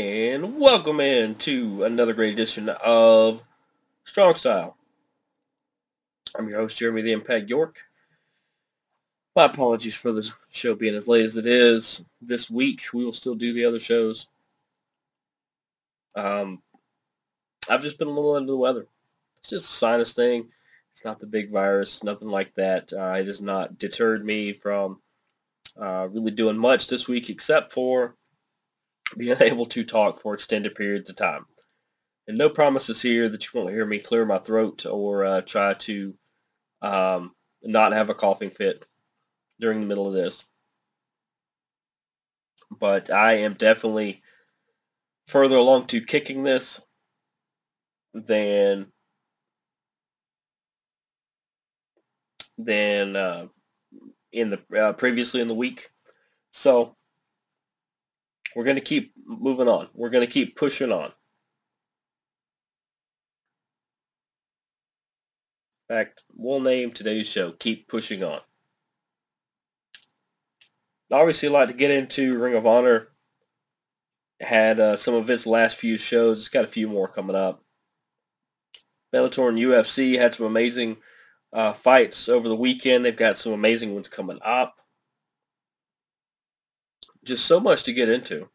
and welcome in to another great edition of Strong Style. I'm your host, Jeremy the Impact York. My apologies for the show being as late as it is. This week, we will still do the other shows. Um, I've just been a little under the weather. It's just a sinus thing. It's not the big virus, nothing like that. Uh, it has not deterred me from uh, really doing much this week except for being able to talk for extended periods of time. And no promises here that you won't hear me clear my throat or uh, try to um, not have a coughing fit during the middle of this. But I am definitely further along to kicking this than than uh, in the uh, previously in the week. So we're going to keep moving on. We're going to keep pushing on. In fact, we'll name today's show Keep Pushing On. Obviously, I'd like to get into Ring of Honor. Had uh, some of its last few shows. It's got a few more coming up. Bellator and UFC had some amazing uh, fights over the weekend. They've got some amazing ones coming up just so much to get into.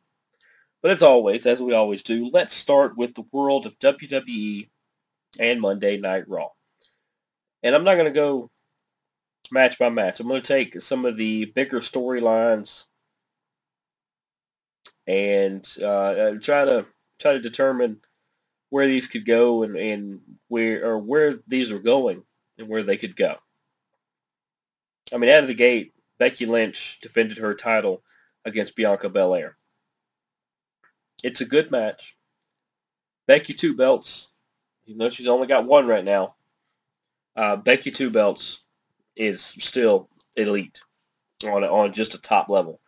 But as always, as we always do, let's start with the world of WWE and Monday Night Raw. And I'm not going to go match by match. I'm going to take some of the bigger storylines and uh, uh, try to try to determine where these could go and, and where or where these are going and where they could go. I mean, out of the gate, Becky Lynch defended her title against Bianca Belair. It's a good match. Becky two belts, even though she's only got one right now. Uh, Becky two belts is still elite on on just a top level,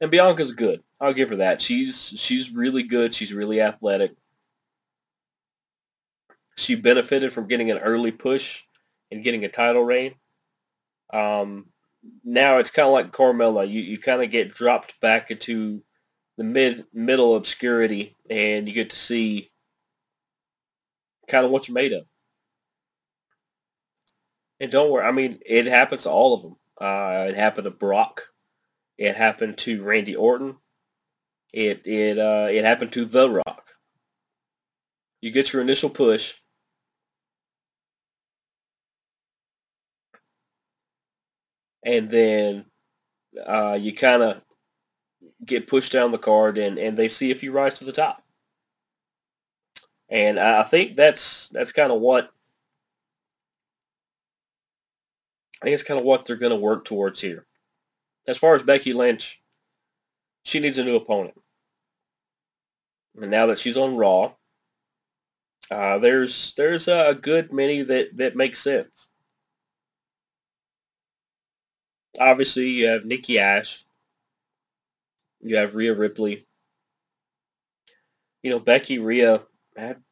and Bianca's good. I'll give her that. She's she's really good. She's really athletic. She benefited from getting an early push and getting a title reign. Um, now it's kind of like Carmella. You you kind of get dropped back into the mid middle obscurity, and you get to see kind of what you're made of. And don't worry, I mean, it happens to all of them. Uh, it happened to Brock. It happened to Randy Orton. It it uh, it happened to The Rock. You get your initial push, and then uh, you kind of get pushed down the card, and, and they see if you rise to the top. And I think that's that's kind of what I think it's kind of what they're going to work towards here. As far as Becky Lynch, she needs a new opponent. And now that she's on Raw, uh, there's there's a good many that, that make sense obviously you have Nikki Ash. You have Rhea Ripley. You know, Becky Rhea had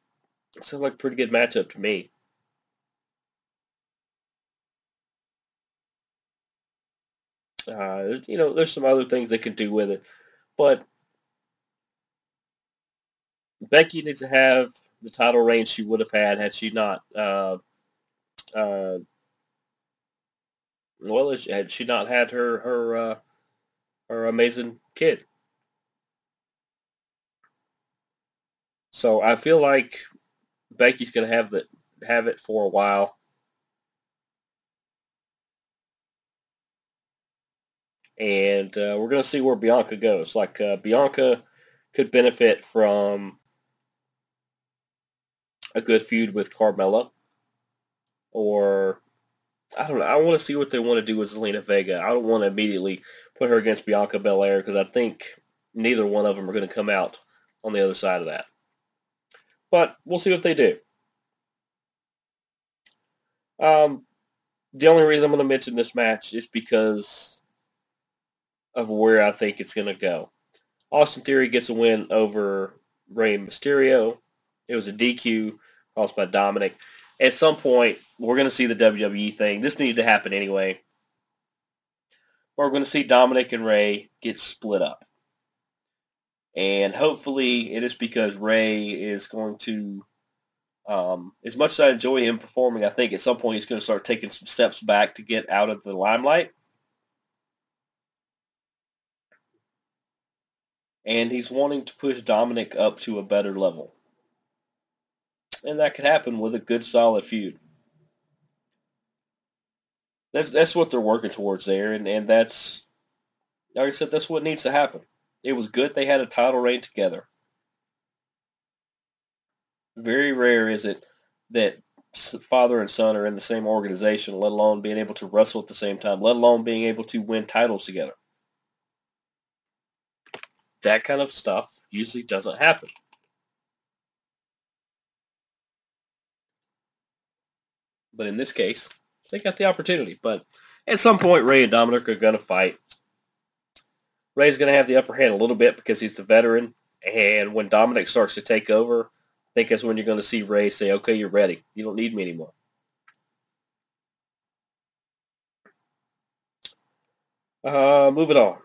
sounds like a pretty good matchup to me. Uh, you know, there's some other things they can do with it, but Becky needs to have the title reign she would have had had she not uh, uh, well, had she not had her her uh, her amazing kid. So I feel like Becky's to have the have it for a while. And uh, we're going to see where Bianca goes. Like uh, Bianca could benefit from a good feud with Carmella or I don't know. I want to see what they want to do with Zelina Vega. I don't want to immediately put her against Bianca Belair because I think neither one of them are going to come out on the other side of that. But we'll see what they do. Um, the only reason I'm going to mention this match is because of where I think it's going to go. Austin Theory gets a win over Rey Mysterio. It was a DQ caused by Dominic at some point, we're going to see the WWE thing. This needed to happen anyway. We're going to see Dominic and Rey get split up. And hopefully it is because Rey is going to, um, as much as I enjoy him performing, I think at some point he's going to start taking some steps back to get out of the limelight. And he's wanting to push Dominic up to a better level. And that could happen with a good solid feud. That's that's what they're working towards there, and, and that's like I said, that's what needs to happen. It was good they had a title reign together. Very rare is it that father and son are in the same organization, let alone being able to wrestle at the same time, let alone being able to win titles together. That kind of stuff usually doesn't happen. But in this case, they got the opportunity. But at some point, Rey and Dominic are going to fight. Rey's going to have the upper hand a little bit because he's the veteran. And when Dominic starts to take over, I think that's when you're going to see Rey say, okay, you're ready. You don't need me anymore. Uh, moving on.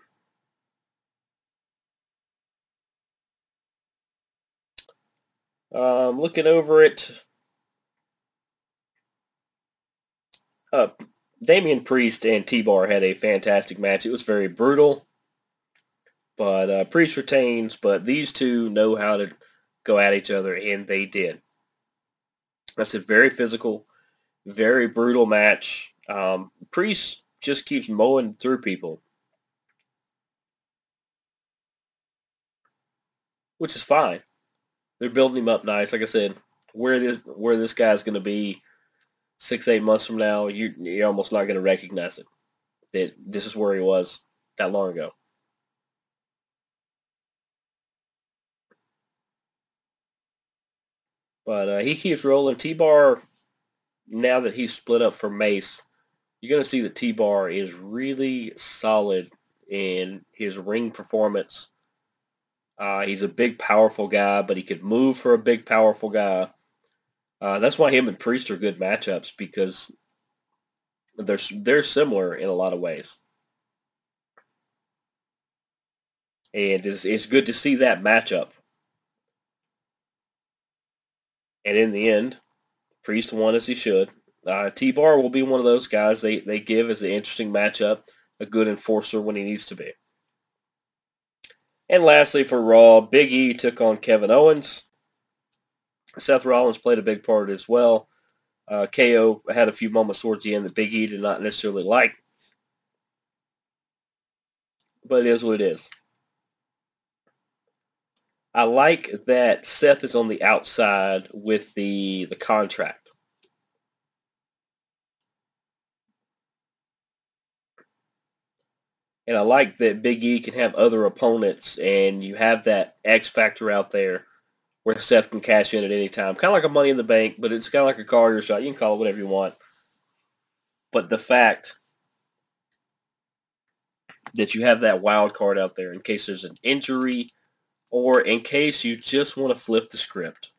Um, looking over it, uh, Damian Priest and T-Bar had a fantastic match. It was very brutal, but uh, Priest retains. But these two know how to go at each other, and they did. That's a very physical, very brutal match. Um, Priest just keeps mowing through people, which is fine. They're building him up nice. Like I said, where this where this guy's going to be six, eight months from now, you, you're almost not going to recognize it. That this is where he was that long ago. But uh, he keeps rolling. T-Bar, now that he's split up from Mace, you're going to see that T-Bar is really solid in his ring performance. Uh, he's a big, powerful guy, but he could move for a big, powerful guy. Uh, that's why him and Priest are good matchups because they're they're similar in a lot of ways, and it's it's good to see that matchup. And in the end, Priest won as he should. Uh, T Bar will be one of those guys they they give as an interesting matchup, a good enforcer when he needs to be. And lastly, for Raw, Big E took on Kevin Owens. Seth Rollins played a big part as well. Uh, KO had a few moments towards the end that Big E did not necessarily like. But it is what it is. I like that Seth is on the outside with the, the contract. And I like that Big E can have other opponents and you have that X factor out there where Seth can cash in at any time. Kind of like a Money in the Bank, but it's kind of like a Carter shot. You can call it whatever you want. But the fact that you have that wild card out there in case there's an injury or in case you just want to flip the script,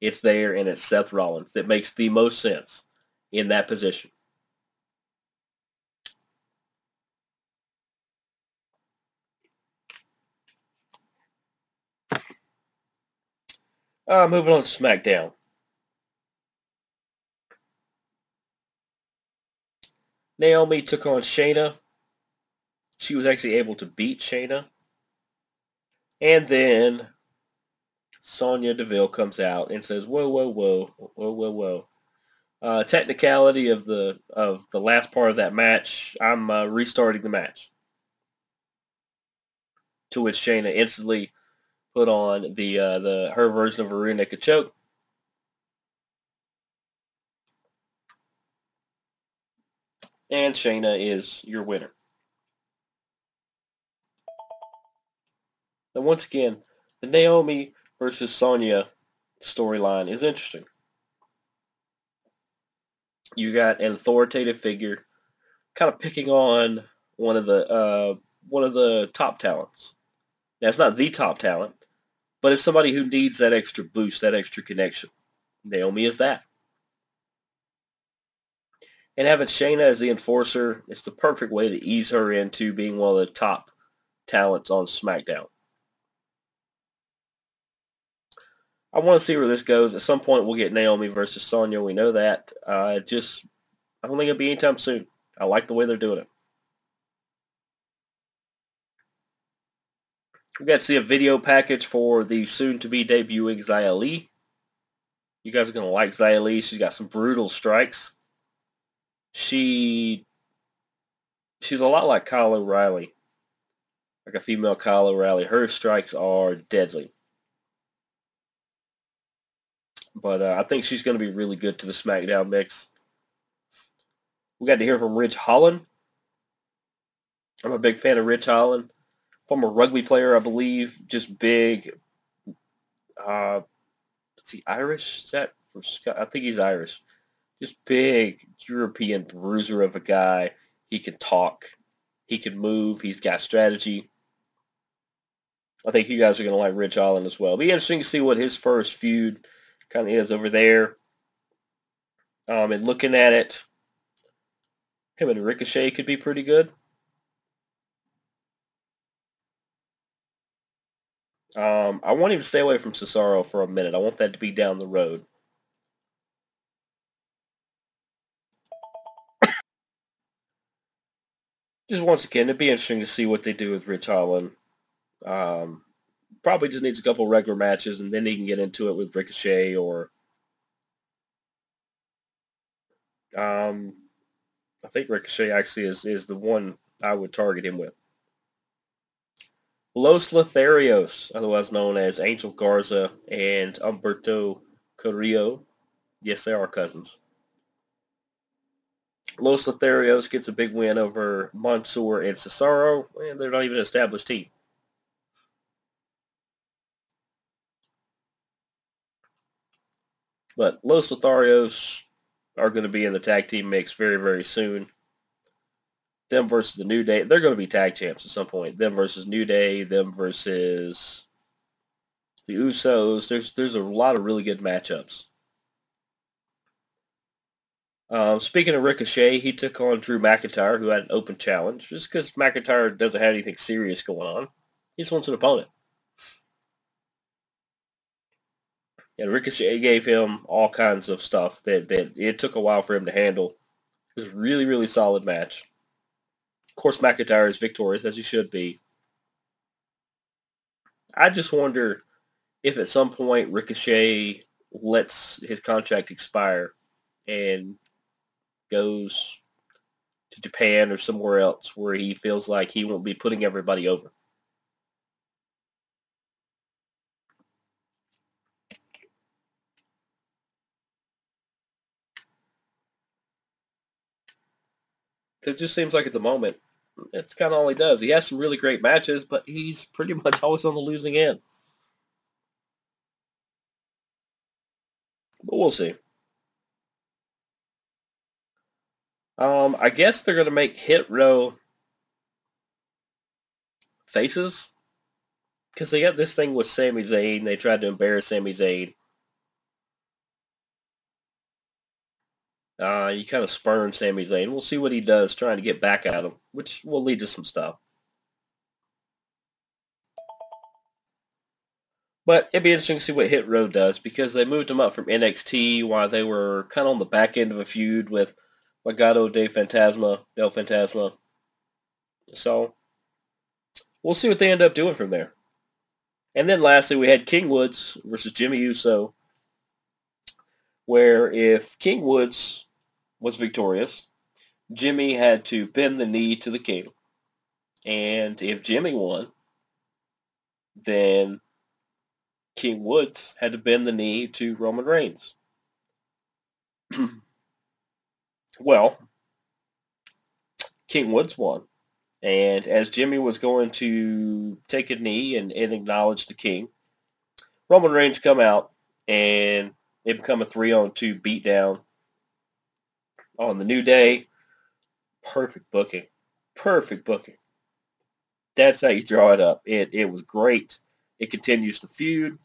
it's there and it's Seth Rollins that makes the most sense in that position. Uh, moving on to SmackDown. Naomi took on Shayna. She was actually able to beat Shayna. And then Sonya Deville comes out and says, "Whoa, whoa, whoa, whoa, whoa, whoa." Uh, technicality of the of the last part of that match. I'm uh, restarting the match. To which Shayna instantly put on the uh, the her version of a rear naked choke. And Shayna is your winner. Now, once again, the Naomi versus Sonya storyline is interesting. You got an authoritative figure, kind of picking on one of the uh, one of the top talents. Now, it's not the top talent, but it's somebody who needs that extra boost, that extra connection. Naomi is that. And having Shayna as the enforcer, it's the perfect way to ease her into being one of the top talents on SmackDown. I want to see where this goes. At some point, we'll get Naomi versus Sonya. We know that. Uh, just, I don't think it'll be anytime soon. I like the way they're doing it. We got to see a video package for the soon-to-be debuting Xia Li. You guys are going to like Xia Li. She's got some brutal strikes. She, she's a lot like Kyle O'Reilly, like a female Kyle O'Reilly. Her strikes are deadly. But uh, I think she's going to be really good to the SmackDown mix. We got to hear from Ridge Holland. I'm a big fan of Ridge Holland. Former rugby player, I believe. Just big. Uh, is he Irish? Is that for Scott? I think he's Irish. Just big European bruiser of a guy. He can talk. He can move. He's got strategy. I think you guys are going to like Ridge Holland as well. Be interesting to see what his first feud kind of is over there. Um, and looking at it, him and Ricochet could be pretty good. Um, I want him to stay away from Cesaro for a minute. I want that to be down the road. Just once again, it'd be interesting to see what they do with Ridge Holland. Um, probably just needs a couple regular matches, and then he can get into it with Ricochet or um, I think Ricochet actually is is the one I would target him with. Los Lotharios, otherwise known as Angel Garza and Humberto Carrillo. Yes, they are cousins. Los Lotharios gets a big win over Mansoor and Cesaro, and they're not even an established team. But Los Lotharios are going to be in the tag team mix very, very soon them versus the New Day. They're going to be tag champs at some point. Them versus New Day. Them versus the Usos. There's there's a lot of really good matchups. Um, speaking of Ricochet, he took on Drew McIntyre, who had an open challenge, just because McIntyre doesn't have anything serious going on. He just wants an opponent. And Ricochet gave him all kinds of stuff that, that it took a while for him to handle. It was a really, really solid match. Of course, McIntyre is victorious, as he should be. I just wonder if at some point Ricochet lets his contract expire and goes to Japan or somewhere else where he feels like he won't be putting everybody over. It just seems like at the moment it's kind of all he does. He has some really great matches, but he's pretty much always on the losing end. But we'll see. Um, I guess they're going to make Hit Row faces because they got this thing with Sami Zayn. They tried to embarrass Sami Zayn. Uh, you kind of spurn Sami Zayn. We'll see what he does trying to get back at him, which will lead to some stuff. But it'd be interesting to see what Hit Row does because they moved him up from NXT while they were kind of on the back end of a feud with Legado de Fantasma, Del Fantasma. So we'll see what they end up doing from there. And then lastly, we had King Woods versus Jimmy Uso, where if King Woods was victorious. Jimmy had to bend the knee to the king. And if Jimmy won, then King Woods had to bend the knee to Roman Reigns. well, King Woods won. And as Jimmy was going to take a knee and, and acknowledge the king, Roman Reigns come out and it become a three on two beatdown on the New Day. Perfect booking. Perfect booking. That's how you draw it up. It it was great. It continues the feud.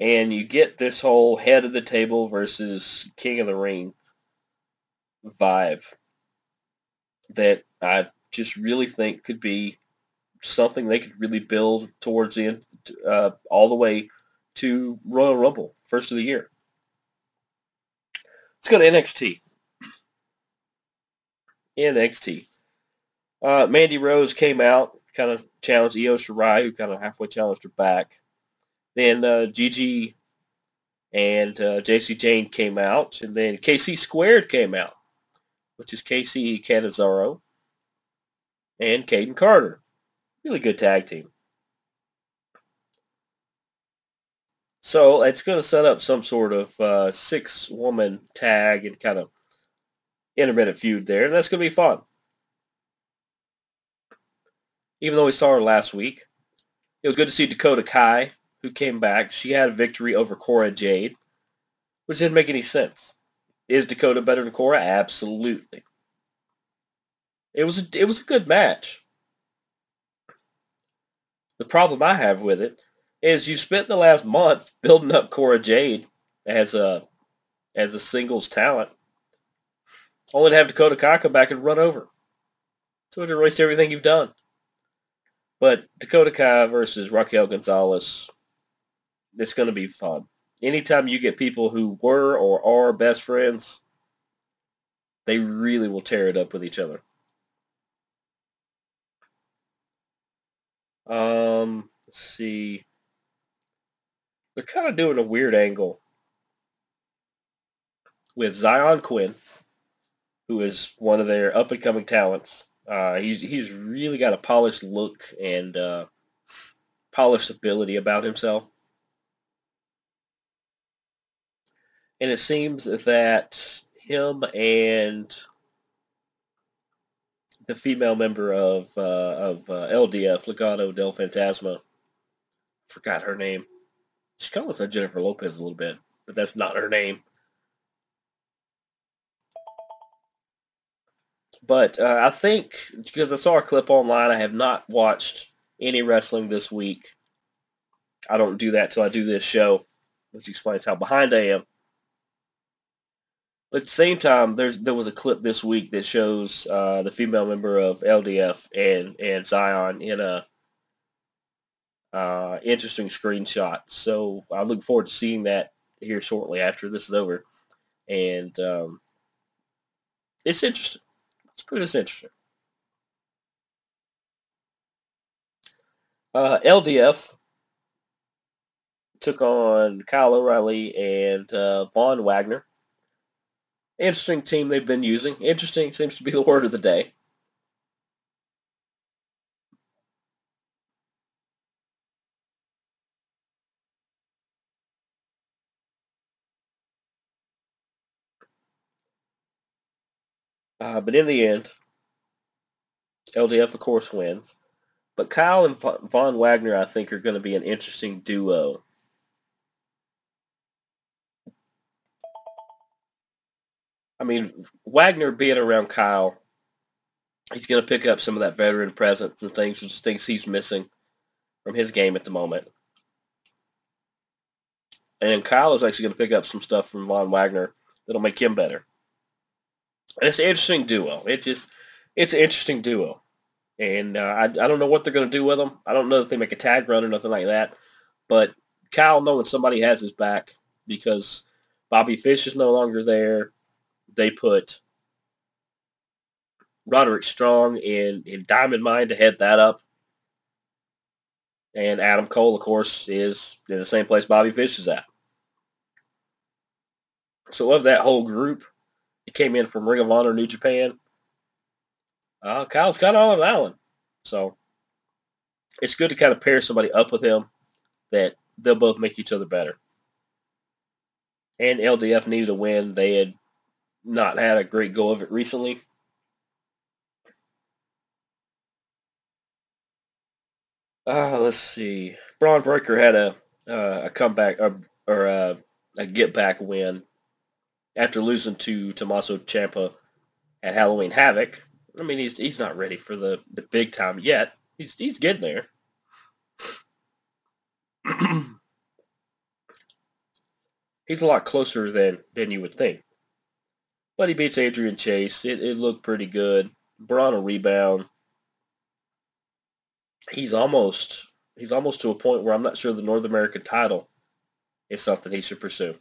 And you get this whole head of the table versus king of the ring vibe that I just really think could be something they could really build towards the uh, all the way to Royal Rumble, first of the year. Let's go to NXT. NXT. Uh, Mandy Rose came out, kind of challenged Io Shirai, who kind of halfway challenged her back. Then uh, Gigi and uh, Jacy Jayne came out, and then KC Squared came out, which is KC Canizaro and Kayden Carter. Really good tag team. So it's going to set up some sort of uh, six-woman tag and kind of intermittent feud there, and that's going to be fun. Even though we saw her last week, it was good to see Dakota Kai, who came back. She had a victory over Cora Jade, which didn't make any sense. Is Dakota better than Cora? Absolutely. It was a, it was a good match. The problem I have with it is you spent the last month building up Cora Jade as a as a singles talent, only to have Dakota Kai come back and run over. So it erased everything you've done. But Dakota Kai versus Raquel Gonzalez, it's going to be fun. Anytime you get people who were or are best friends, they really will tear it up with each other. Um, let's see. They're kind of doing a weird angle with Xyon Quinn, who is one of their up-and-coming talents. Uh, he's he's really got a polished look and uh, polished ability about himself. And it seems that him and the female member of uh, of uh, LDF, Legado del Fantasma, forgot her name. She kind of looks like Jennifer Lopez a little bit, but that's not her name. But uh, I think because I saw a clip online, I have not watched any wrestling this week. I don't do that till I do this show, which explains how behind I am. But at the same time, there's there was a clip this week that shows uh, the female member of LDF and and Xyon in a uh, interesting screenshot. So I look forward to seeing that here shortly after this is over, and um, it's interesting. It's pretty interesting. Uh, LDF took on Kyle O'Reilly and uh, Von Wagner Interesting team they've been using. Interesting seems to be the word of the day. Uh, but in the end, LDF, of course, wins. But Kyle and Von Wagner, I think, are going to be an interesting duo. I mean, Wagner being around Kyle, he's going to pick up some of that veteran presence and things, which things he's missing from his game at the moment. And Kyle is actually going to pick up some stuff from Von Wagner that'll make him better. And it's an interesting duo. It just, it's an interesting duo. And uh, I, I don't know what they're going to do with them. I don't know if they make a tag run or nothing like that. But Kyle knowing somebody has his back because Bobby Fish is no longer there they put Roderick Strong in, in Diamond Mine to head that up. And Adam Cole, of course, is in the same place Bobby Fish is at. So of that whole group, came in from Ring of Honor New Japan. Uh, Kyle's got on an island. So it's good to kind of pair somebody up with him that they'll both make each other better. And LDF needed a win. They had not had a great go of it recently. Uh, let's see. Bron Breakker had a uh, a comeback or, or uh, a get back win after losing to Tommaso Ciampa at Halloween Havoc. I mean, he's he's not ready for the, the big time yet. He's he's getting there. he's a lot closer than than you would think. But he beats Adrian Chase. It, it looked pretty good. Bron a rebound. He's almost he's almost to a point where I'm not sure the North American title is something he should pursue.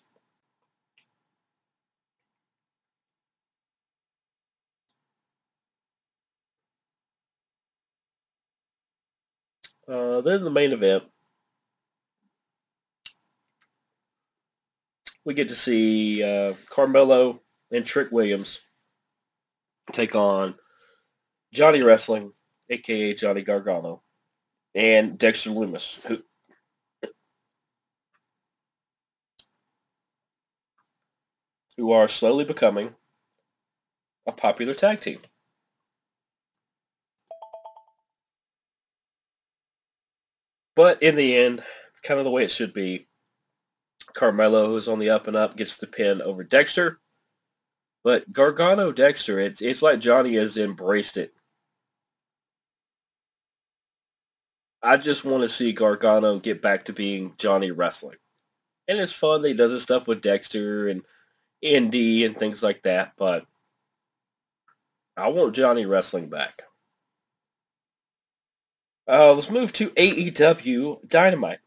Uh, then the main event, we get to see uh, Carmelo and Trick Williams take on Johnny Wrestling, aka Johnny Gargano, and Dexter Lumis, who who are slowly becoming a popular tag team. But in the end, kind of the way it should be, Carmelo, who's on the up and up, gets the pin over Dexter. But Gargano Dexter, it's it's like Johnny has embraced it. I just want to see Gargano get back to being Johnny wrestling. And it's fun that he does his stuff with Dexter and Indi and things like that, but I want Johnny wrestling back. Uh, let's move to AEW Dynamite.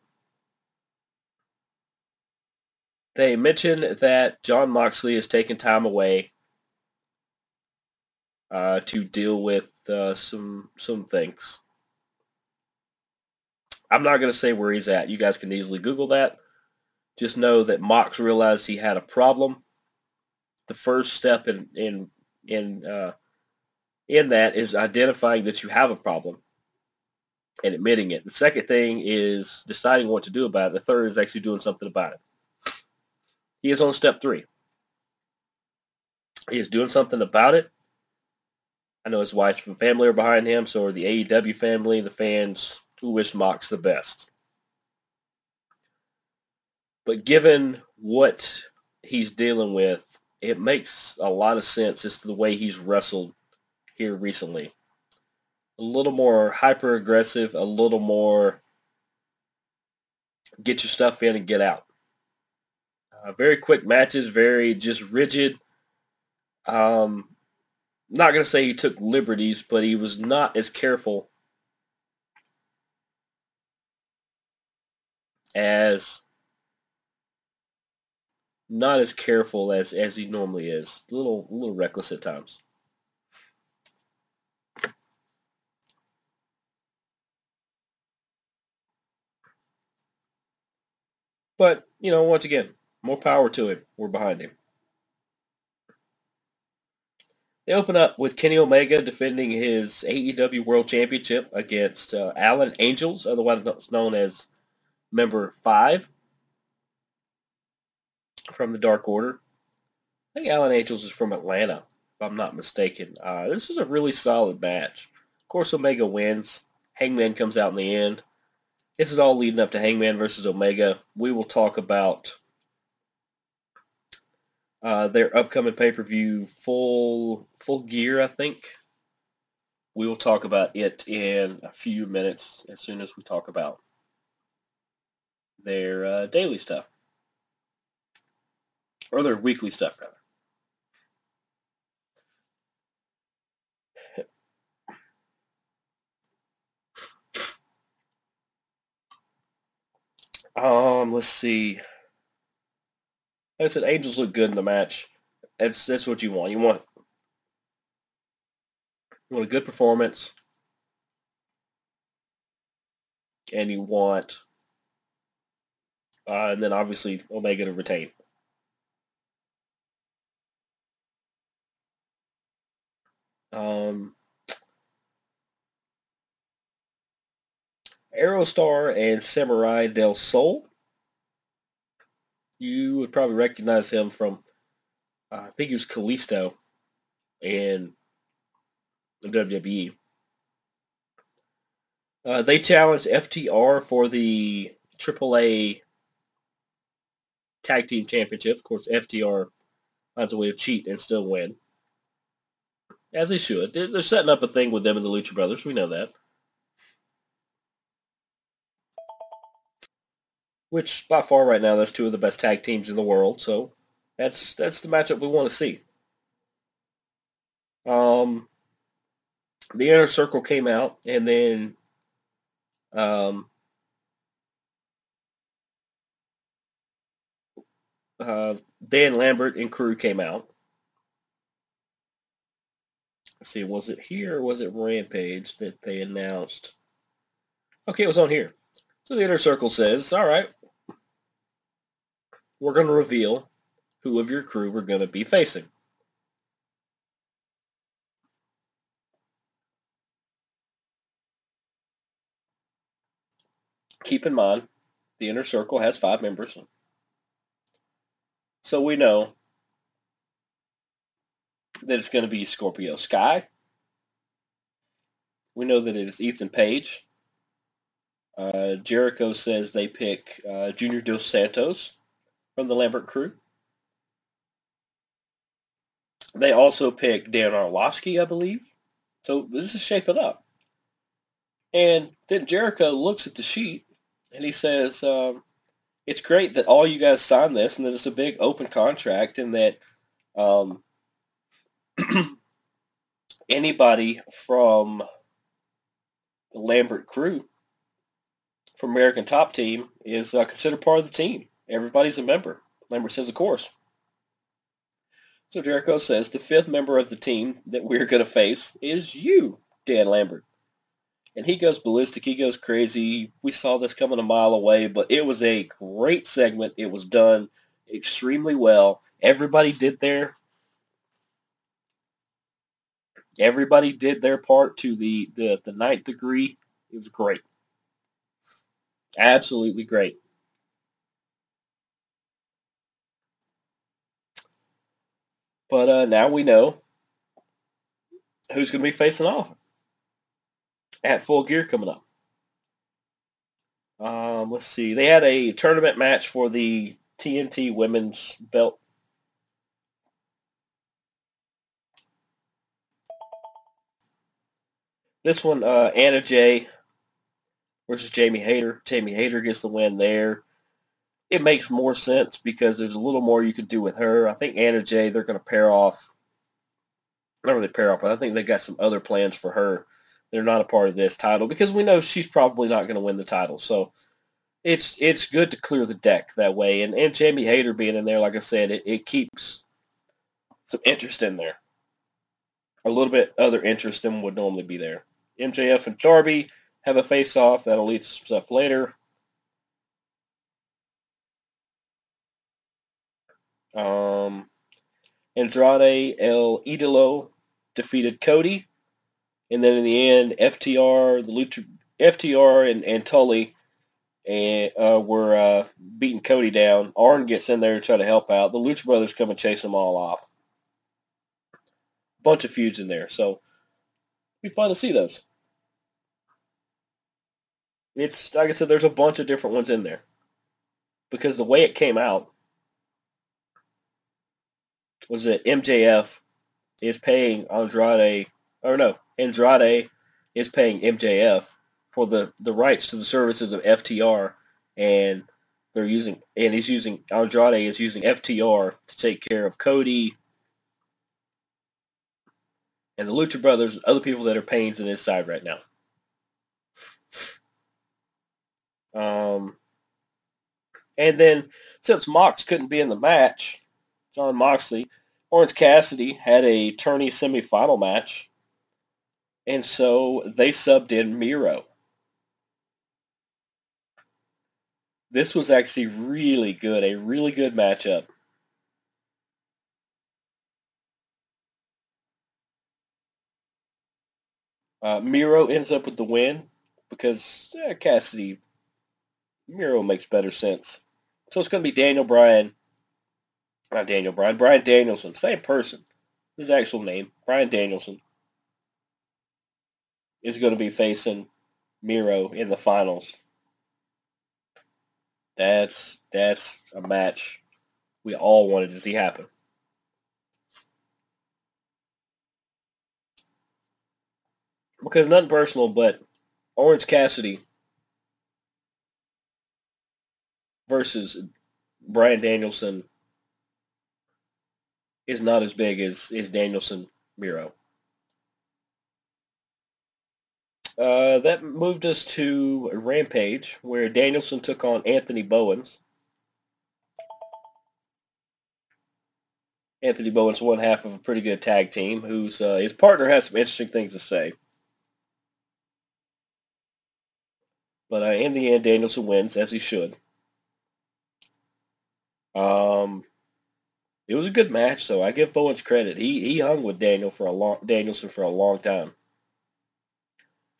They mentioned that Jon Moxley is taking time away uh, to deal with uh, some some things. I'm not going to say where he's at. You guys can easily Google that. Just know that Mox realized he had a problem. The first step in in in uh, in that is identifying that you have a problem and admitting it. The second thing is deciding what to do about it. The third is actually doing something about it. He is on step three. He is doing something about it. I know his wife and family are behind him, so are the AEW family, the fans who wish Mox the best. But given what he's dealing with, it makes a lot of sense as to the way he's wrestled here recently. A little more hyper aggressive, a little more get your stuff in and get out. Uh, very quick matches, very just rigid. Um, not going to say he took liberties, but he was not as careful as not as careful as as he normally is. A little a little reckless at times. But, you know, once again, more power to him. We're behind him. They open up with Kenny Omega defending his AEW World Championship against uh, Alan Angels, otherwise known as Member 5 from the Dark Order. I think Alan Angels is from Atlanta, if I'm not mistaken. Uh, this is a really solid match. Of course, Omega wins. Hangman comes out in the end. This is all leading up to Hangman versus Omega. We will talk about uh, their upcoming pay-per-view full full gear i think. We will talk about it in a few minutes as soon as we talk about their uh, daily stuff. Or their weekly stuff rather um let's see like I said, Angels look good in the match. That's that's what you want. You want you want a good performance, and you want, uh, and then obviously Omega to retain. Um, Aerostar and Samurai del Sol you would probably recognize him from, uh, I think he was Kalisto in WWE. Uh, they challenged FTR for the AAA Tag Team Championship. Of course, FTR finds a way to cheat and still win. As they should. They're setting up a thing with them and the Lucha Brothers. We know that. which by far right now, that's two of the best tag teams in the world. So that's that's the matchup we want to see. Um, the inner circle came out, and then um, uh, Dan Lambert and crew came out. Let's see, was it here or was it Rampage that they announced? Okay, it was on here. So the inner circle says, "All right, we're going to reveal who of your crew we're going to be facing. Keep in mind, the Inner Circle has five members. So we know that it's going to be Scorpio Sky. We know that it is Ethan Page. Uh, Jericho says they pick uh, Junior Dos Santos from the Lambert crew. They also pick Dan Arlovsky, I believe. So this is shaping up. And then Jericho looks at the sheet and he says, um, it's great that all you guys signed this and that it's a big open contract and that um, anybody from the Lambert crew from American Top Team is uh, considered part of the team. Everybody's a member. Lambert says, of course. So Jericho says the fifth member of the team that we're going to face is you, Dan Lambert. And he goes ballistic. He goes crazy. We saw this coming a mile away, but it was a great segment. It was done extremely well. Everybody did their everybody did their part to the, the, the ninth degree. It was great. Absolutely great. But uh, now we know who's going to be facing off at Full Gear coming up. Um, let's see. They had a tournament match for the TNT Women's Belt. This one, uh, Anna Jay versus Jamie Hayter. Jamie Hayter gets the win there it makes more sense because there's a little more you could do with her. I think Anna Jay, they're going to pair off. Not really pair off, but I think they got some other plans for her. They're not a part of this title because we know she's probably not going to win the title. So it's it's good to clear the deck that way. And and Jamie Hayter being in there, like I said, it, it keeps some interest in there. A little bit other interest than would normally be there. MJF and Darby have a face-off. That'll lead to stuff later. Um, Andrade El Idolo defeated Cody, and then in the end, FTR, the Lucha, FTR and, and Tully and uh, were uh, beating Cody down. Arn gets in there to try to help out. The Lucha Brothers come and chase them all off. A bunch of feuds in there, so be fun to see those. It's like I said, there's a bunch of different ones in there because the way it came out, was that MJF is paying Andrade, or no, Andrade is paying MJF for the, the rights to the services of FTR, and they're using, and he's using, Andrade is using FTR to take care of Cody and the Lucha Brothers, and other people that are pains in his side right now. Um, and then since Mox couldn't be in the match, Jon Moxley. Orange Cassidy had a tourney semifinal match, and so they subbed in Miro. This was actually really good, a really good matchup. Uh, Miro ends up with the win because eh, Cassidy, Miro makes better sense. So it's going to be Daniel Bryan not Daniel Bryan. Bryan Danielson. Same person. His actual name. Bryan Danielson. Is going to be facing Miro in the finals. That's that's a match we all wanted to see happen. Because nothing personal, but Orange Cassidy versus Bryan Danielson is not as big as, as Danielson Miro. Uh, that moved us to Rampage, where Danielson took on Anthony Bowens. Anthony Bowens one half of a pretty good tag team whose uh, his partner has some interesting things to say. But uh, in the end, Danielson wins, as he should. Um, it was a good match, so I give Bowens credit. He he hung with Daniel for a long Danielson for a long time.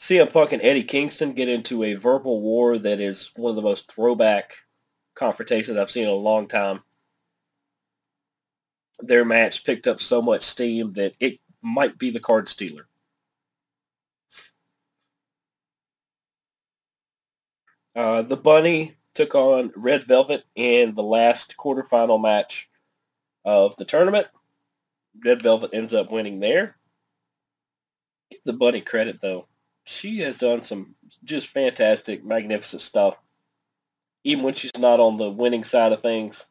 CM Punk and Eddie Kingston get into a verbal war that is one of the most throwback confrontations I've seen in a long time. Their match picked up so much steam that it might be the card stealer. Uh, the Bunny took on Red Velvet in the last quarterfinal match of the tournament. Red Velvet ends up winning there. Give the Bunny credit, though. She has done some just fantastic, magnificent stuff. Even when she's not on the winning side of things,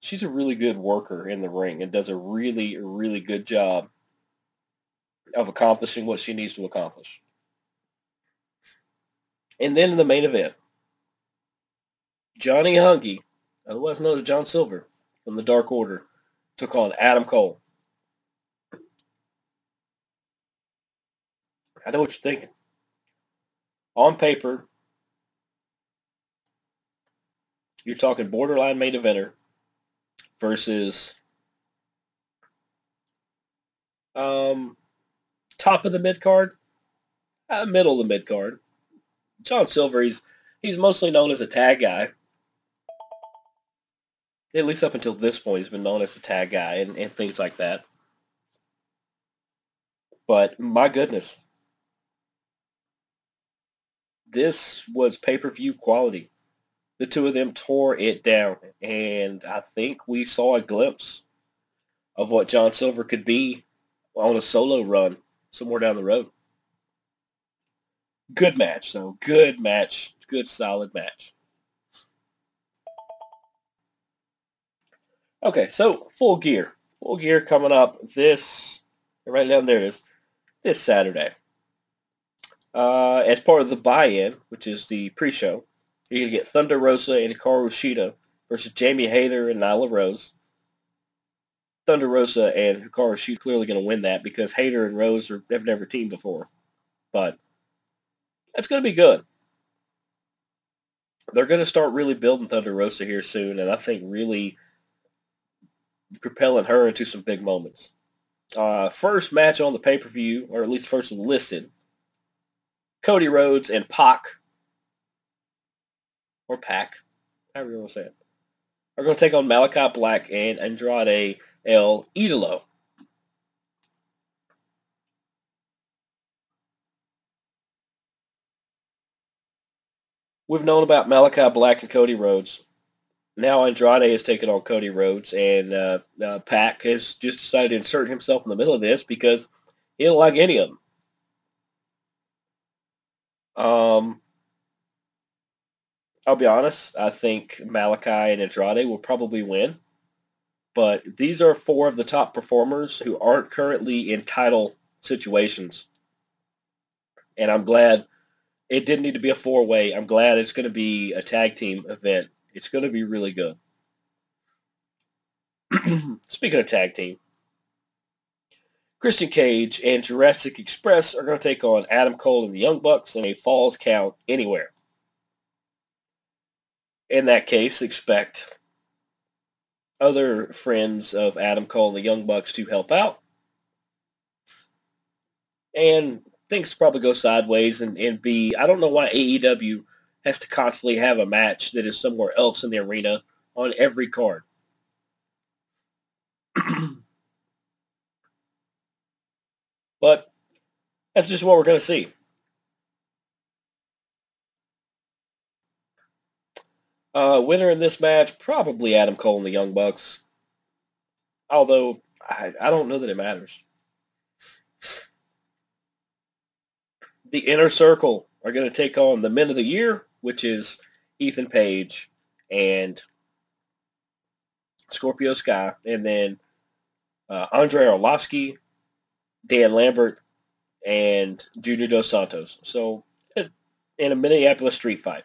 she's a really good worker in the ring and does a really, really good job of accomplishing what she needs to accomplish. And then in the main event, Johnny Hungee, otherwise known as John Silver, from the Dark Order, took on Adam Cole. I know what you're thinking. On paper, you're talking borderline main eventer versus um, top of the mid card, uh, middle of the mid card. John Silver, he's he's mostly known as a tag guy. At least up until this point, he's been known as a tag guy and, and things like that. But my goodness, this was pay-per-view quality. The two of them tore it down, and I think we saw a glimpse of what John Silver could be on a solo run somewhere down the road. Good match, though. Good match. Good, solid match. Okay, so full gear. Full gear coming up this, right down there it is, this Saturday. Uh, as part of the buy-in, which is the pre-show, you're to get Thunder Rosa and Hikaru Shida versus Jamie Hayter and Nyla Rose. Thunder Rosa and Hikaru Shida clearly going to win that because Hayter and Rose are, have never teamed before. But that's going to be good. They're going to start really building Thunder Rosa here soon, and I think really propelling her into some big moments. Uh, first match on the pay-per-view, or at least first listed, Cody Rhodes and Pac, or Pac, however you want to say it, are going to take on Malakai Black and Andrade El Idolo. We've known about Malakai Black and Cody Rhodes now Andrade has taken on Cody Rhodes, and uh, uh, Pac has just decided to insert himself in the middle of this because he don't like any of them. Um, I'll be honest. I think Malakai and Andrade will probably win, but these are four of the top performers who aren't currently in title situations, and I'm glad it didn't need to be a four-way. I'm glad it's going to be a tag team event it's going to be really good. Speaking of tag team, Christian Cage and Jurassic Express are going to take on Adam Cole and the Young Bucks in a Falls Count Anywhere. In that case, expect other friends of Adam Cole and the Young Bucks to help out. And things probably go sideways and, and be, I don't know why AEW has to constantly have a match that is somewhere else in the arena on every card. but that's just what we're going to see. Uh, winner in this match, probably Adam Cole and the Young Bucks. Although, I, I don't know that it matters. The Inner Circle are going to take on the Men of the Year which is Ethan Page and Scorpio Sky, and then uh, Andre Arlovski, Dan Lambert, and Junior Dos Santos. So in a Minneapolis street fight.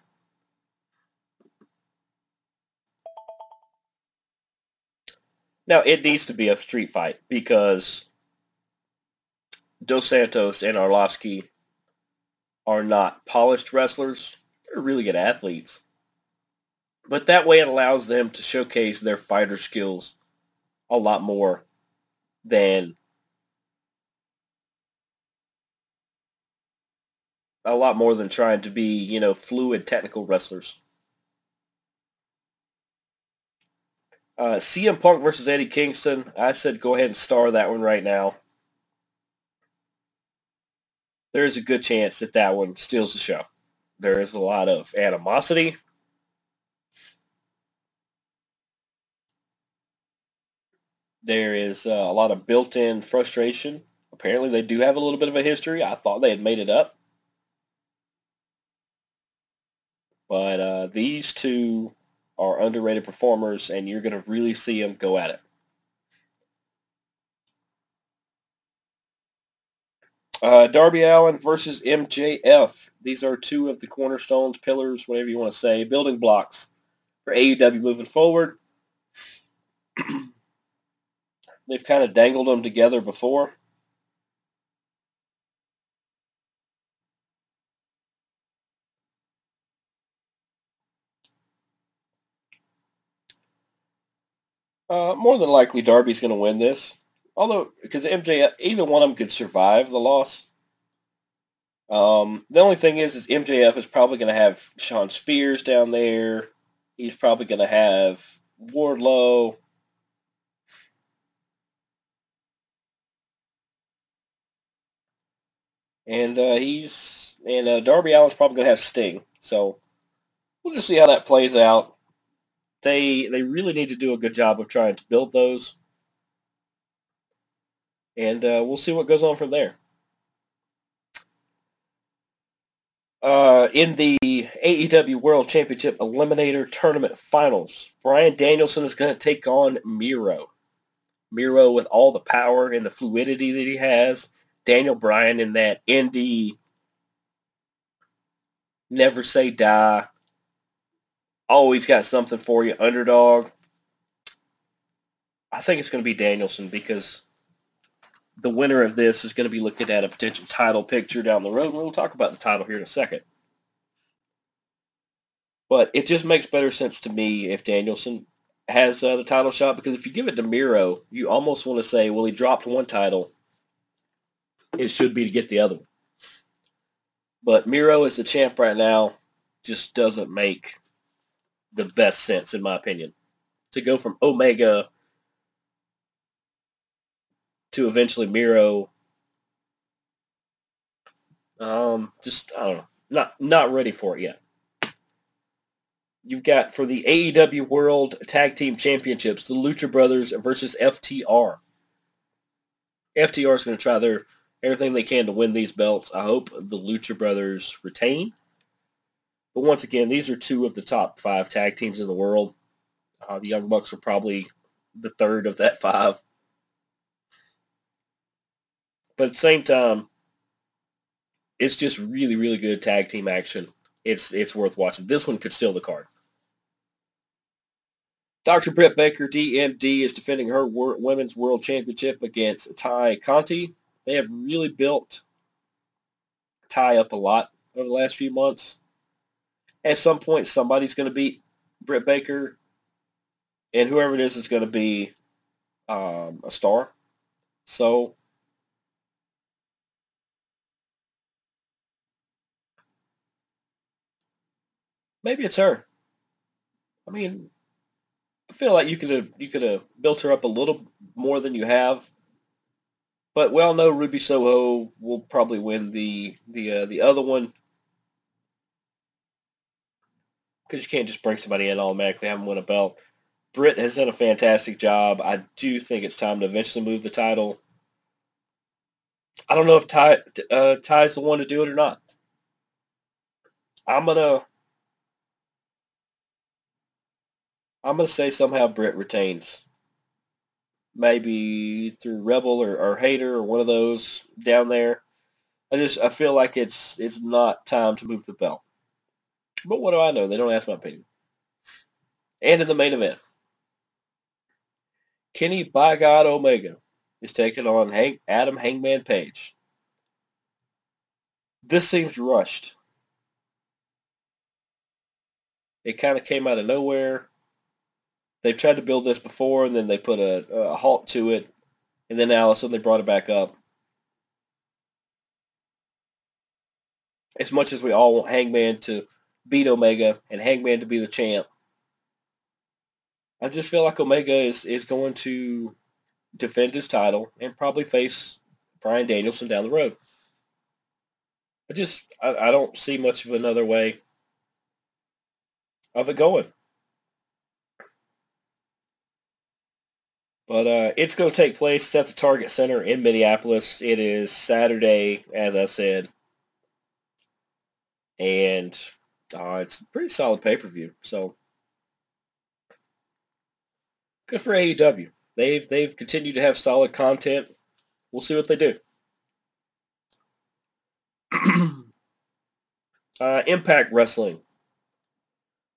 Now it needs to be a street fight because Dos Santos and Arlovski are not polished wrestlers. They're really good athletes. But that way it allows them to showcase their fighter skills a lot more than a lot more than trying to be, you know, fluid technical wrestlers. Uh, CM Punk versus Eddie Kingston. I said go ahead and star that one right now. There is a good chance that that one steals the show. There is a lot of animosity. There is uh, a lot of built-in frustration. Apparently, they do have a little bit of a history. I thought they had made it up. But uh, these two are underrated performers, and you're going to really see them go at it. Uh, Darby Allin versus MJF. These are two of the cornerstones, pillars, whatever you want to say, building blocks for AEW moving forward. They've kind of dangled them together before. Uh, more than likely, Darby's going to win this. Although, because MJF, either one of them could survive the loss. Um, the only thing is, is MJF is probably going to have Shawn Spears down there. He's probably going to have Wardlow. And uh, he's and uh, Darby Allin's probably going to have Sting. So we'll just see how that plays out they they really need to do a good job of trying to build those, and uh, we'll see what goes on from there. Uh, in the AEW World Championship Eliminator Tournament Finals, Bryan Danielson is going to take on Miro. Miro with all the power and the fluidity that he has. Daniel Bryan in that indie, never say die, always got something for you. Underdog. I think it's going to be Danielson because the winner of this is going to be looking at a potential title picture down the road. We'll talk about the title here in a second. But it just makes better sense to me if Danielson has uh, the title shot because if you give it to Miro, you almost want to say, well, he dropped one title. It should be to get the other one. But Miro is the champ right now. Just doesn't make the best sense, in my opinion. To go from Omega to eventually Miro, um, just I don't know, not not ready for it yet. You've got for the AEW World Tag Team Championships, the Lucha Brothers versus FTR. FTR is going to try their everything they can to win these belts. I hope the Lucha Brothers retain. But once again, these are two of the top five tag teams in the world. Uh, the Young Bucks are probably the third of that five. But at the same time, it's just really, really good tag team action. It's it's worth watching. This one could steal the card. Dr. Britt Baker, DMD, is defending her wor- Women's World Championship against Tay Conti. They have really built Tay up a lot over the last few months at some point somebody's going to beat Britt Baker, and whoever it is is going to be um, a star. So maybe it's her. I mean, I feel like you could have you could have built her up a little more than you have. But we all know Ruby Soho will probably win the the uh, the other one because you can't just bring somebody in automatically have them win a belt. Britt has done a fantastic job. I do think it's time to eventually move the title. I don't know if Tay uh, Tay's the one to do it or not. I'm gonna I'm gonna say somehow Britt retains. Maybe through Rebel or, or Hayter or one of those down there. I just I feel like it's it's not time to move the belt. But what do I know? They don't ask my opinion. And in the main event, Kenny by God Omega is taking on Hank, Adam Hangman Page. This seems rushed. It kind of came out of nowhere. They've tried to build this before, and then they put a, a halt to it, and then all of a sudden they brought it back up. As much as we all want Hangman to beat Omega and Hangman to be the champ, I just feel like Omega is, is going to defend his title and probably face Bryan Danielson down the road. I just I, I don't see much of another way of it going. But uh, it's going to take place at the Target Center in Minneapolis. It is Saturday, as I said. And uh, it's a pretty solid pay-per-view. So good for AEW. They've they've continued to have solid content. We'll see what they do. uh, Impact Wrestling.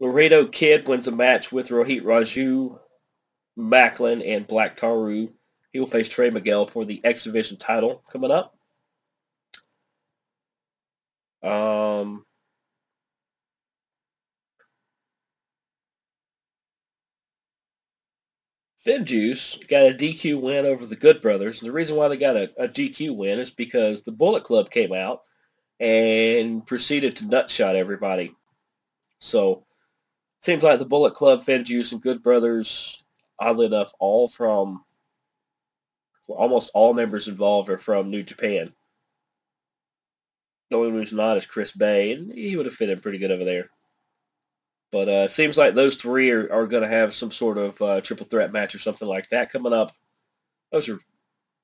Laredo Kid wins a match with Rohit Raju, Maclin, and Black Taurus. He will face Trey Miguel for the X Division title coming up. Um, Juice got a DQ win over the Good Brothers. And the reason why they got a, a DQ win is because the Bullet Club came out and proceeded to nutshot everybody. So seems like the Bullet Club, FinJuice, and Good Brothers, oddly enough, all from almost all members involved are from New Japan. The only one who's not is Chris Bey, and he would have fit in pretty good over there. But uh, seems like those three are, are going to have some sort of uh, triple threat match or something like that coming up. Those are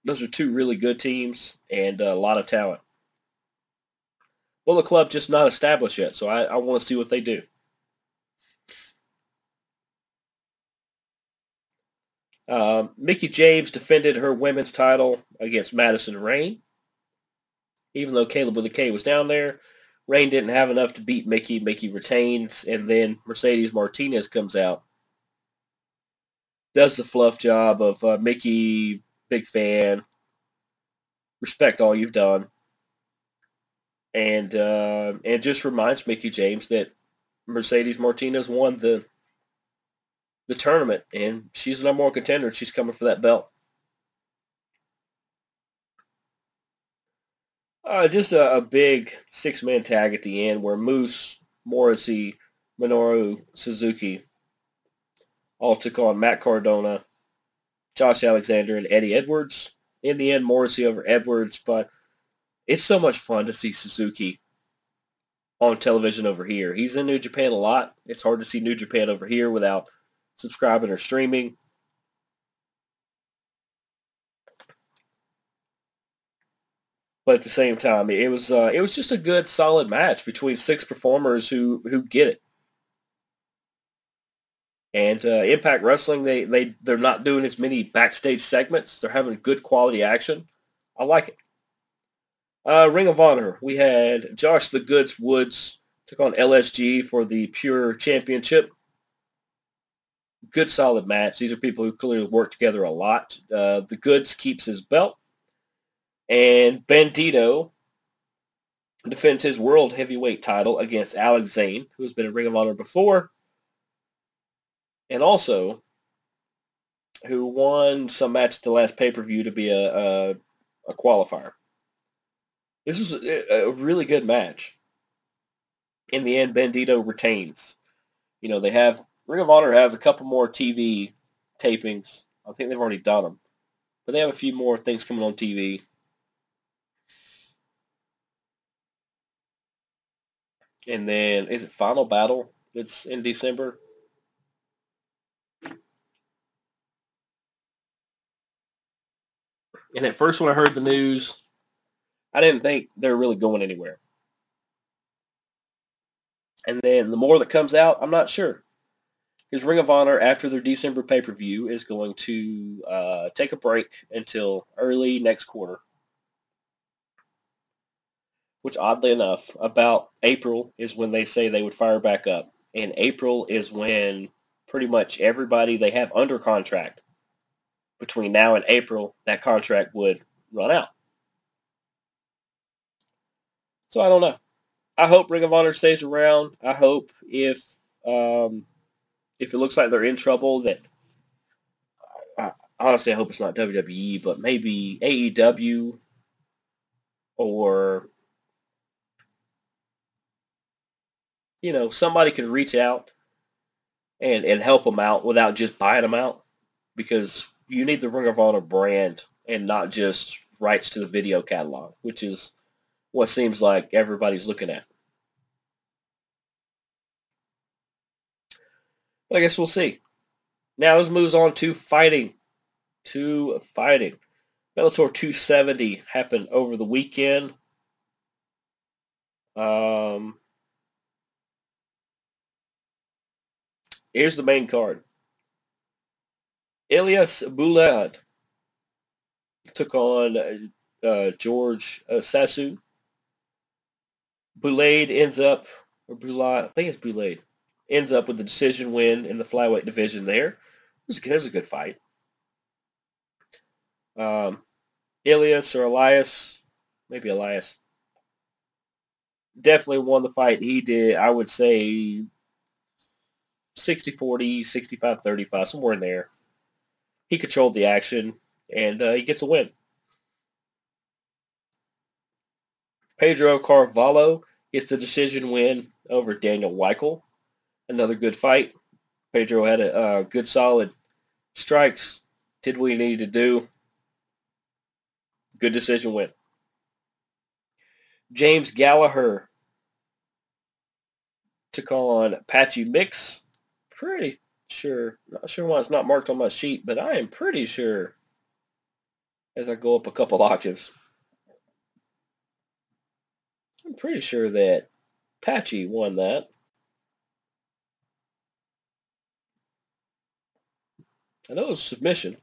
those are two really good teams and a lot of talent. Well, the club just not established yet, so I, I want to see what they do. Uh, Mickie James defended her women's title against Madison Rayne. Even though Kaleb with a K was down there, Rayne didn't have enough to beat Mickie. Mickie retains, and then Mercedes Martinez comes out, does the fluff job of uh, Mickie, big fan, respect all you've done, and uh, and just reminds Mickie James that Mercedes Martinez won the the tournament, and she's the number one contender. She's coming for that belt. Uh, just a, a big six-man tag at the end where Moose, Morrissey, Minoru Suzuki all took on Matt Cardona, Josh Alexander, and Eddie Edwards. In the end, Morrissey over Edwards, but it's so much fun to see Suzuki on television over here. He's in New Japan a lot. It's hard to see New Japan over here without subscribing or streaming. but at the same time, it was uh, it was just a good, solid match between six performers who who get it. And uh, Impact Wrestling, they they they're not doing as many backstage segments. They're having good quality action. I like it. Uh, Ring of Honor, we had Josh the Goods Woods took on LSG for the Pure Championship. Good solid match. These are people who clearly work together a lot. Uh, the Goods keeps his belt. And Bandito defends his world heavyweight title against Alex Zayne, who has been in Ring of Honor before, and also who won some match at the last pay-per-view to be a, a, a qualifier. This was a, a really good match. In the end, Bandito retains. You know, they have Ring of Honor has a couple more TV tapings. I think they've already done them, but they have a few more things coming on TV. And then is it Final Battle that's in December? And at first when I heard the news, I didn't think they were really going anywhere. And then the more that comes out, I'm not sure. Because Ring of Honor, after their December pay-per-view, is going to uh, take a break until early next quarter which oddly enough, about April is when they say they would fire back up. And April is when pretty much everybody they have under contract between now and April, that contract would run out. So I don't know. I hope Ring of Honor stays around. I hope if um, if it looks like they're in trouble, that I, honestly I hope it's not WWE, but maybe AEW or you know somebody can reach out and and help them out without just buying them out because you need the Ring of Honor brand and not just rights to the video catalog, which is what seems like everybody's looking at. I guess we'll see. Now this moves on to fighting. To fighting. Bellator 270 happened over the weekend. Um, here's the main card. Elias Boulad took on uh, George uh, Sasu. Boulade ends up, or Boulade, I think it's Boulade, ends up with the decision win in the flyweight division there. It was, a good fight. Um, Elias or Elias, maybe Elias, definitely won the fight. He did, I would say, 60-40, 65-35, somewhere in there. He controlled the action, and uh, he gets a win. Pedro Carvalho gets the decision win over Daniel Weichel. Another good fight. Pedro had a uh, good solid strikes, did what he needed to do. Good decision win. James Gallagher took on Patchy Mix. Pretty sure, not sure why it's not marked on my sheet, but I am pretty sure as I go up a couple octaves. I'm pretty sure that Patchy won that. Know it was submission.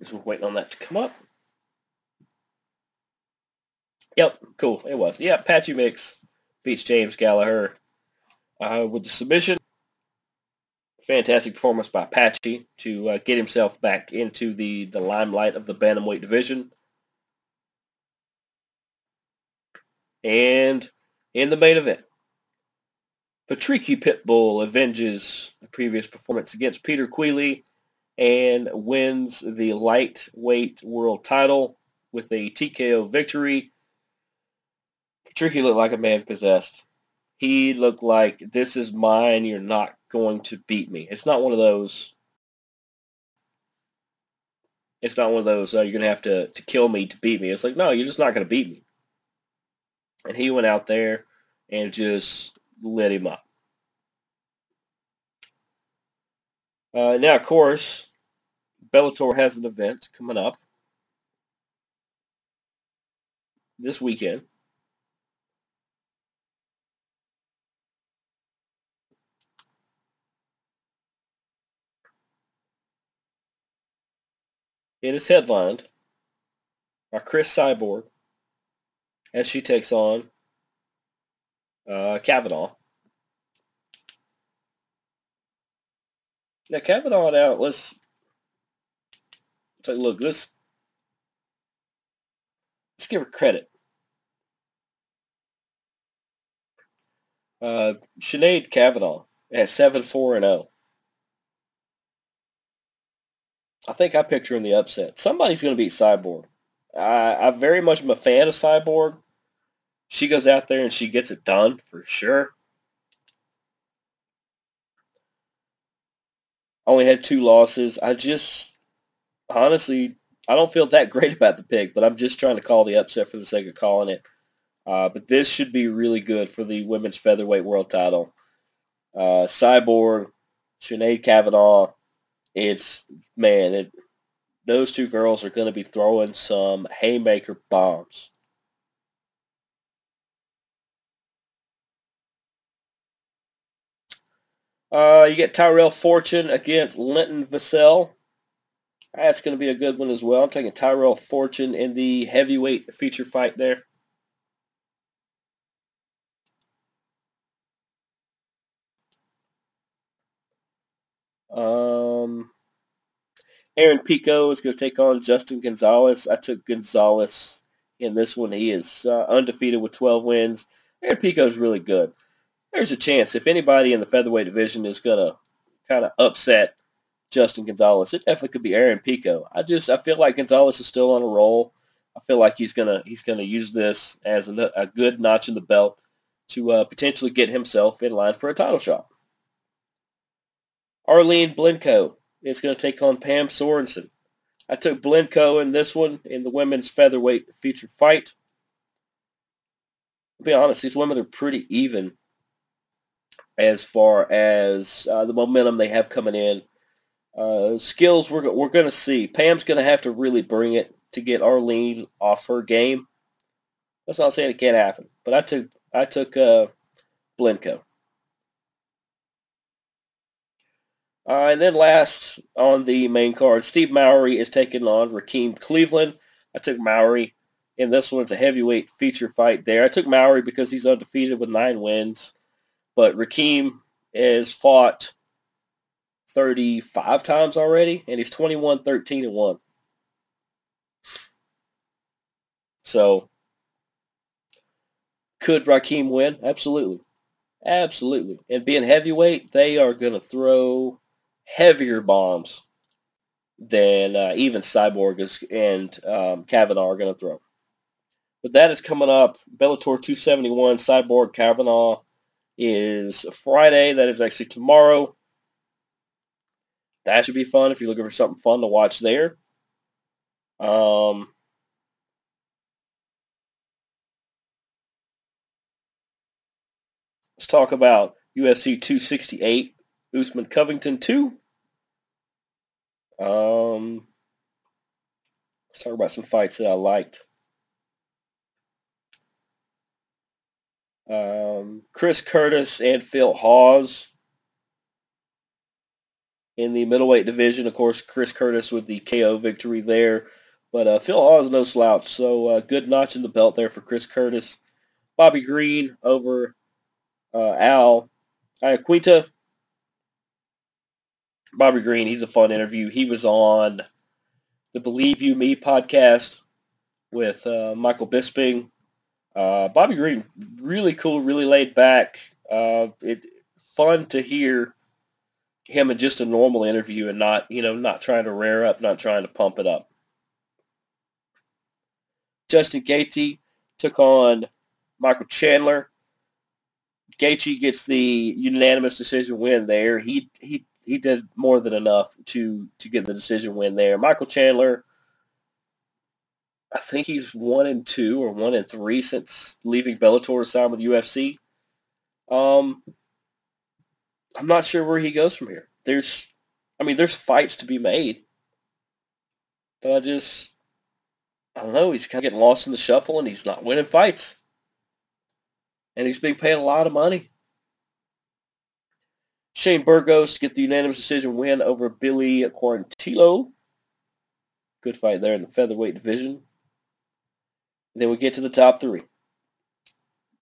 Just waiting on that to come up. Yep, cool. It was. Yeah, Patchy Mix beats James Gallagher uh, with the submission. Fantastic performance by Patchy to uh, get himself back into the, the limelight of the bantamweight division. And in the main event, Patricky Pitbull avenges the previous performance against Peter Queally and wins the lightweight world title with a TKO victory. Patricky looked like a man possessed. He looked like, this is mine, you're not going to beat me. It's not one of those, it's not one of those, uh, you're going to have to, to kill me to beat me. It's like, no, you're just not going to beat me. And he went out there and just lit him up. Uh, now, of course, Bellator has an event coming up this weekend. It is headlined by Chris Cyborg as she takes on uh, Kavanagh. Now Kavanagh now let's take a look. Let's let's give her credit. Uh, Sinead Kavanagh at seven four and zero. Oh. I think I picture in the upset. Somebody's going to beat Cyborg. I, I very much am a fan of Cyborg. She goes out there and she gets it done for sure. Only had two losses. I just honestly I don't feel that great about the pick, but I'm just trying to call the upset for the sake of calling it. Uh, but this should be really good for the women's featherweight world title. Uh, Cyborg, Sinead Kavanagh, it's man, it, those two girls are going to be throwing some haymaker bombs. Uh, you get Tyrell Fortune against Linton Vassell. That's going to be a good one as well. I'm taking Tyrell Fortune in the heavyweight feature fight there. Um, Aaron Pico is going to take on Justin Gonzales. I took Gonzales in this one. He is uh, undefeated with 12 wins. Aaron Pico is really good. There's a chance if anybody in the featherweight division is going to kind of upset Justin Gonzales, it definitely could be Aaron Pico. I just I feel like Gonzales is still on a roll. I feel like he's gonna he's gonna use this as a, a good notch in the belt to uh, potentially get himself in line for a title shot. Arlene Blencowe is going to take on Pam Sorenson. I took Blencowe in this one in the women's featherweight feature fight. To be honest, these women are pretty even as far as uh, the momentum they have coming in. Uh, skills we're we're going to see. Pam's going to have to really bring it to get Arlene off her game. That's not saying it can't happen, but I took I took uh, Blencowe. Uh, and then last on the main card, Steve Mowry is taking on Rakim Cleveland. I took Mowry, and this one's a heavyweight feature fight there. I took Mowry because he's undefeated with nine wins, but Rakim has fought 35 times already, and he's 21, 13, and 1. So, could Rakim win? Absolutely. Absolutely. And being heavyweight, they are going to throw heavier bombs than uh, even Cyborg is, and um, Kavanagh are going to throw. But that is coming up. Bellator 271, Cyborg Kavanagh is Friday. That is actually tomorrow. That should be fun if you're looking for something fun to watch there. Um, let's talk about UFC 268, Usman Covington 2. Um, let's talk about some fights that I liked. Um, Chris Curtis and Phil Hawes in the middleweight division. Of course, Chris Curtis with the KO victory there. But uh, Phil Hawes no slouch, so uh, good notch in the belt there for Chris Curtis. Bobby Green over uh, Al Iaquinta. Bobby Green, he's a fun interview. He was on the Believe You Me podcast with uh, Michael Bisping. Uh, Bobby Green, really cool, really laid back. Uh, it fun to hear him in just a normal interview and not, you know, not trying to rear up, not trying to pump it up. Justin Gaethje took on Michael Chandler. Gaethje gets the unanimous decision win there. He he he did more than enough to to get the decision win there. Michael Chandler, I think he's one and two or one and three since leaving Bellator to sign with UFC. Um, I'm not sure where he goes from here. There's, I mean, there's fights to be made, but I just, I don't know. He's kind of getting lost in the shuffle, and he's not winning fights, and he's being paid a lot of money. Shane Burgos get the unanimous decision win over Billy Quarantillo. Good fight there in the featherweight division. And then we get to the top three.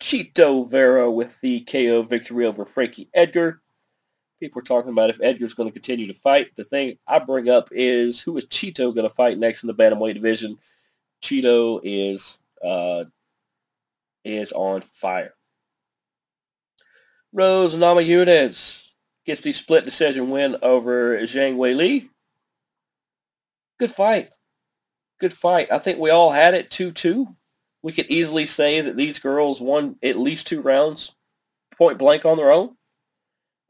Chito Vera with the KO victory over Frankie Edgar. People are talking about if Edgar's going to continue to fight. The thing I bring up is who is Chito going to fight next in the bantamweight division? Chito is uh, is on fire. Rose Namajunas gets the split decision win over Zhang Weili. Good fight. Good fight. I think we all had it 2-2. We could easily say that these girls won at least two rounds point blank on their own.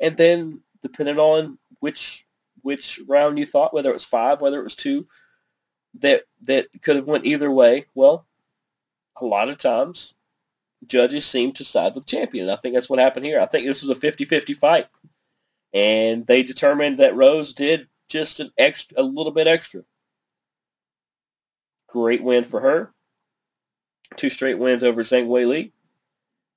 And then depending on which which round you thought, whether it was five, whether it was two, that that could have went either way. Well, a lot of times judges seem to side with champion. I think that's what happened here. I think this was a 50-50 fight. And they determined that Rose did just an extra, a little bit extra. Great win for her. Two straight wins over Zhang Weili.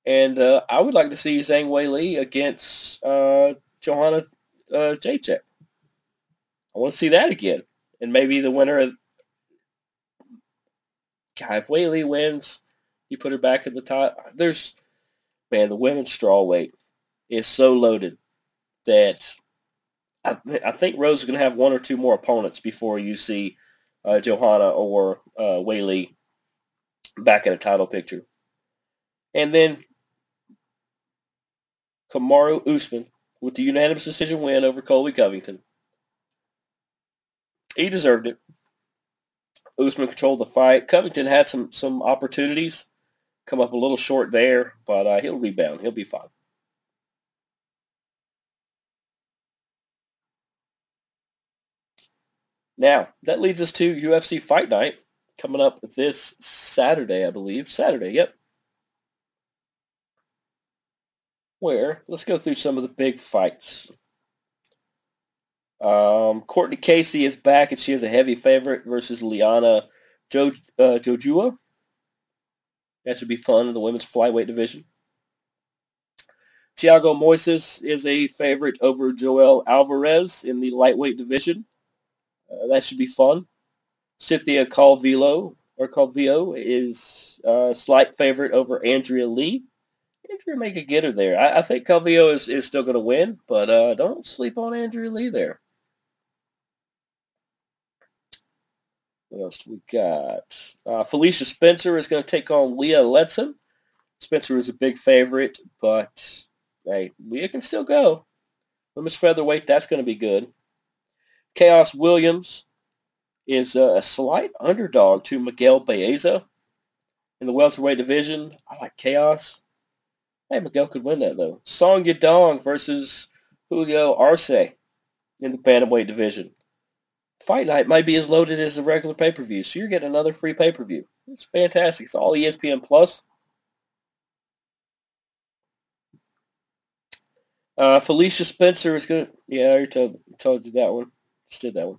And uh, I would like to see Zhang Weili against uh, Joanna uh, Jacek. I want to see that again. and maybe the winner of God, if Weili wins, you put her back at the top. There's man, the women's strawweight is so loaded that I, I think Rose is going to have one or two more opponents before you see uh, Joanna or uh, Weili back in a title picture. And then Kamaru Usman with the unanimous decision win over Colby Covington. He deserved it. Usman controlled the fight. Covington had some some opportunities, come up a little short there, but uh, he'll rebound. He'll be fine. Now, that leads us to UFC Fight Night coming up this Saturday, I believe. Saturday, yep. Where, let's go through some of the big fights. Um, Courtney Casey is back, and she is a heavy favorite versus Liana jo, uh, Jojua. That should be fun in the women's flyweight division. Thiago Moises is a favorite over Joel Alvarez in the lightweight division. Uh, that should be fun. Cynthia Calvillo or Calvillo is a slight favorite over Andrea Lee. Andrea may could get her there. I, I think Calvillo is, is still going to win, but uh, don't sleep on Andrea Lee there. What else we got? Uh, Felicia Spencer is going to take on Leah Letson. Spencer is a big favorite, but hey, Leah can still go. Women's featherweight, that's going to be good. Khaos Williams is a slight underdog to Miguel Baeza in the welterweight division. I like Chaos. Hey, Miguel could win that though. Song Yadong versus Julio Arce in the bantamweight division. Fight night might be as loaded as a regular pay-per-view, so you're getting another free pay-per-view. It's fantastic. It's all ESPN Plus. Uh, Felicia Spencer is going to, yeah, I already told, told you that one. Did that one.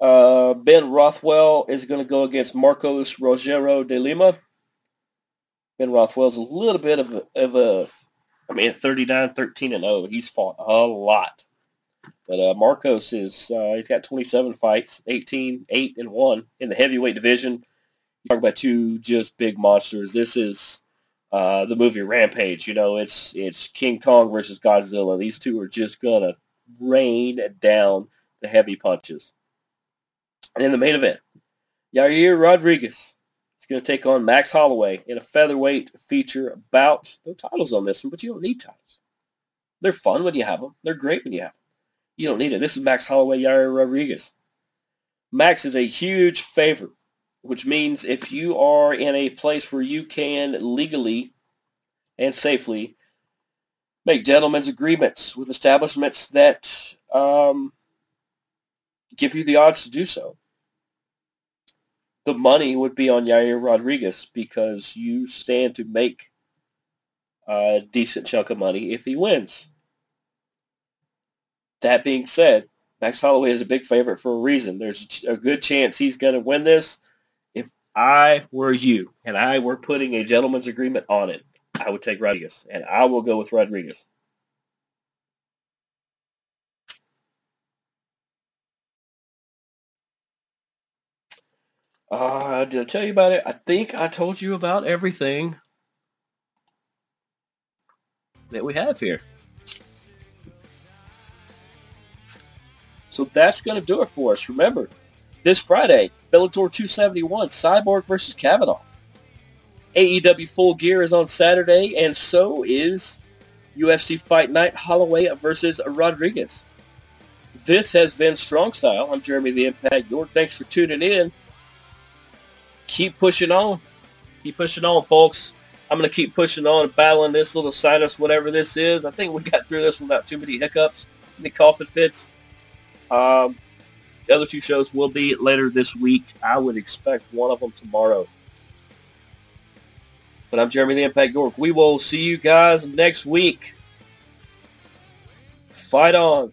Uh, ben Rothwell is going to go against Marcos Rogero de Lima. Ben Rothwell's a little bit of a, of a I mean, 39, 13, and 0. He's fought a lot. But uh, Marcos is, uh, he's got 27 fights, 18, 8, and 1 in the heavyweight division. You talk about two just big monsters. This is uh, the movie Rampage. You know, it's it's King Kong versus Godzilla. These two are just going to rain down the heavy punches. And in the main event, Yair Rodriguez is going to take on Max Holloway in a featherweight feature bout. No titles on this one, but you don't need titles. They're fun when you have them. They're great when you have them. You don't need it. This is Max Holloway, Yair Rodriguez. Max is a huge favorite, which means if you are in a place where you can legally and safely make gentlemen's agreements with establishments that um, give you the odds to do so. The money would be on Yair Rodriguez because you stand to make a decent chunk of money if he wins. That being said, Max Holloway is a big favorite for a reason. There's a good chance he's going to win this. If I were you and I were putting a gentleman's agreement on it, I would take Rodriguez, and I will go with Rodriguez. Uh, did I tell you about it? I think I told you about everything that we have here. So that's going to do it for us. Remember, this Friday, Bellator 271, Cyborg versus Kavanagh. AEW Full Gear is on Saturday, and so is UFC Fight Night Holloway versus Rodriguez. This has been Strong Style. I'm Jeremy the Impact York. Thanks for tuning in keep pushing on. Keep pushing on, folks. I'm going to keep pushing on, battling this little sinus, whatever this is. I think we got through this without too many hiccups, any coughing fits. Um, the other two shows will be later this week. I would expect one of them tomorrow. But I'm Jeremy the Impact York. We will see you guys next week. Fight on.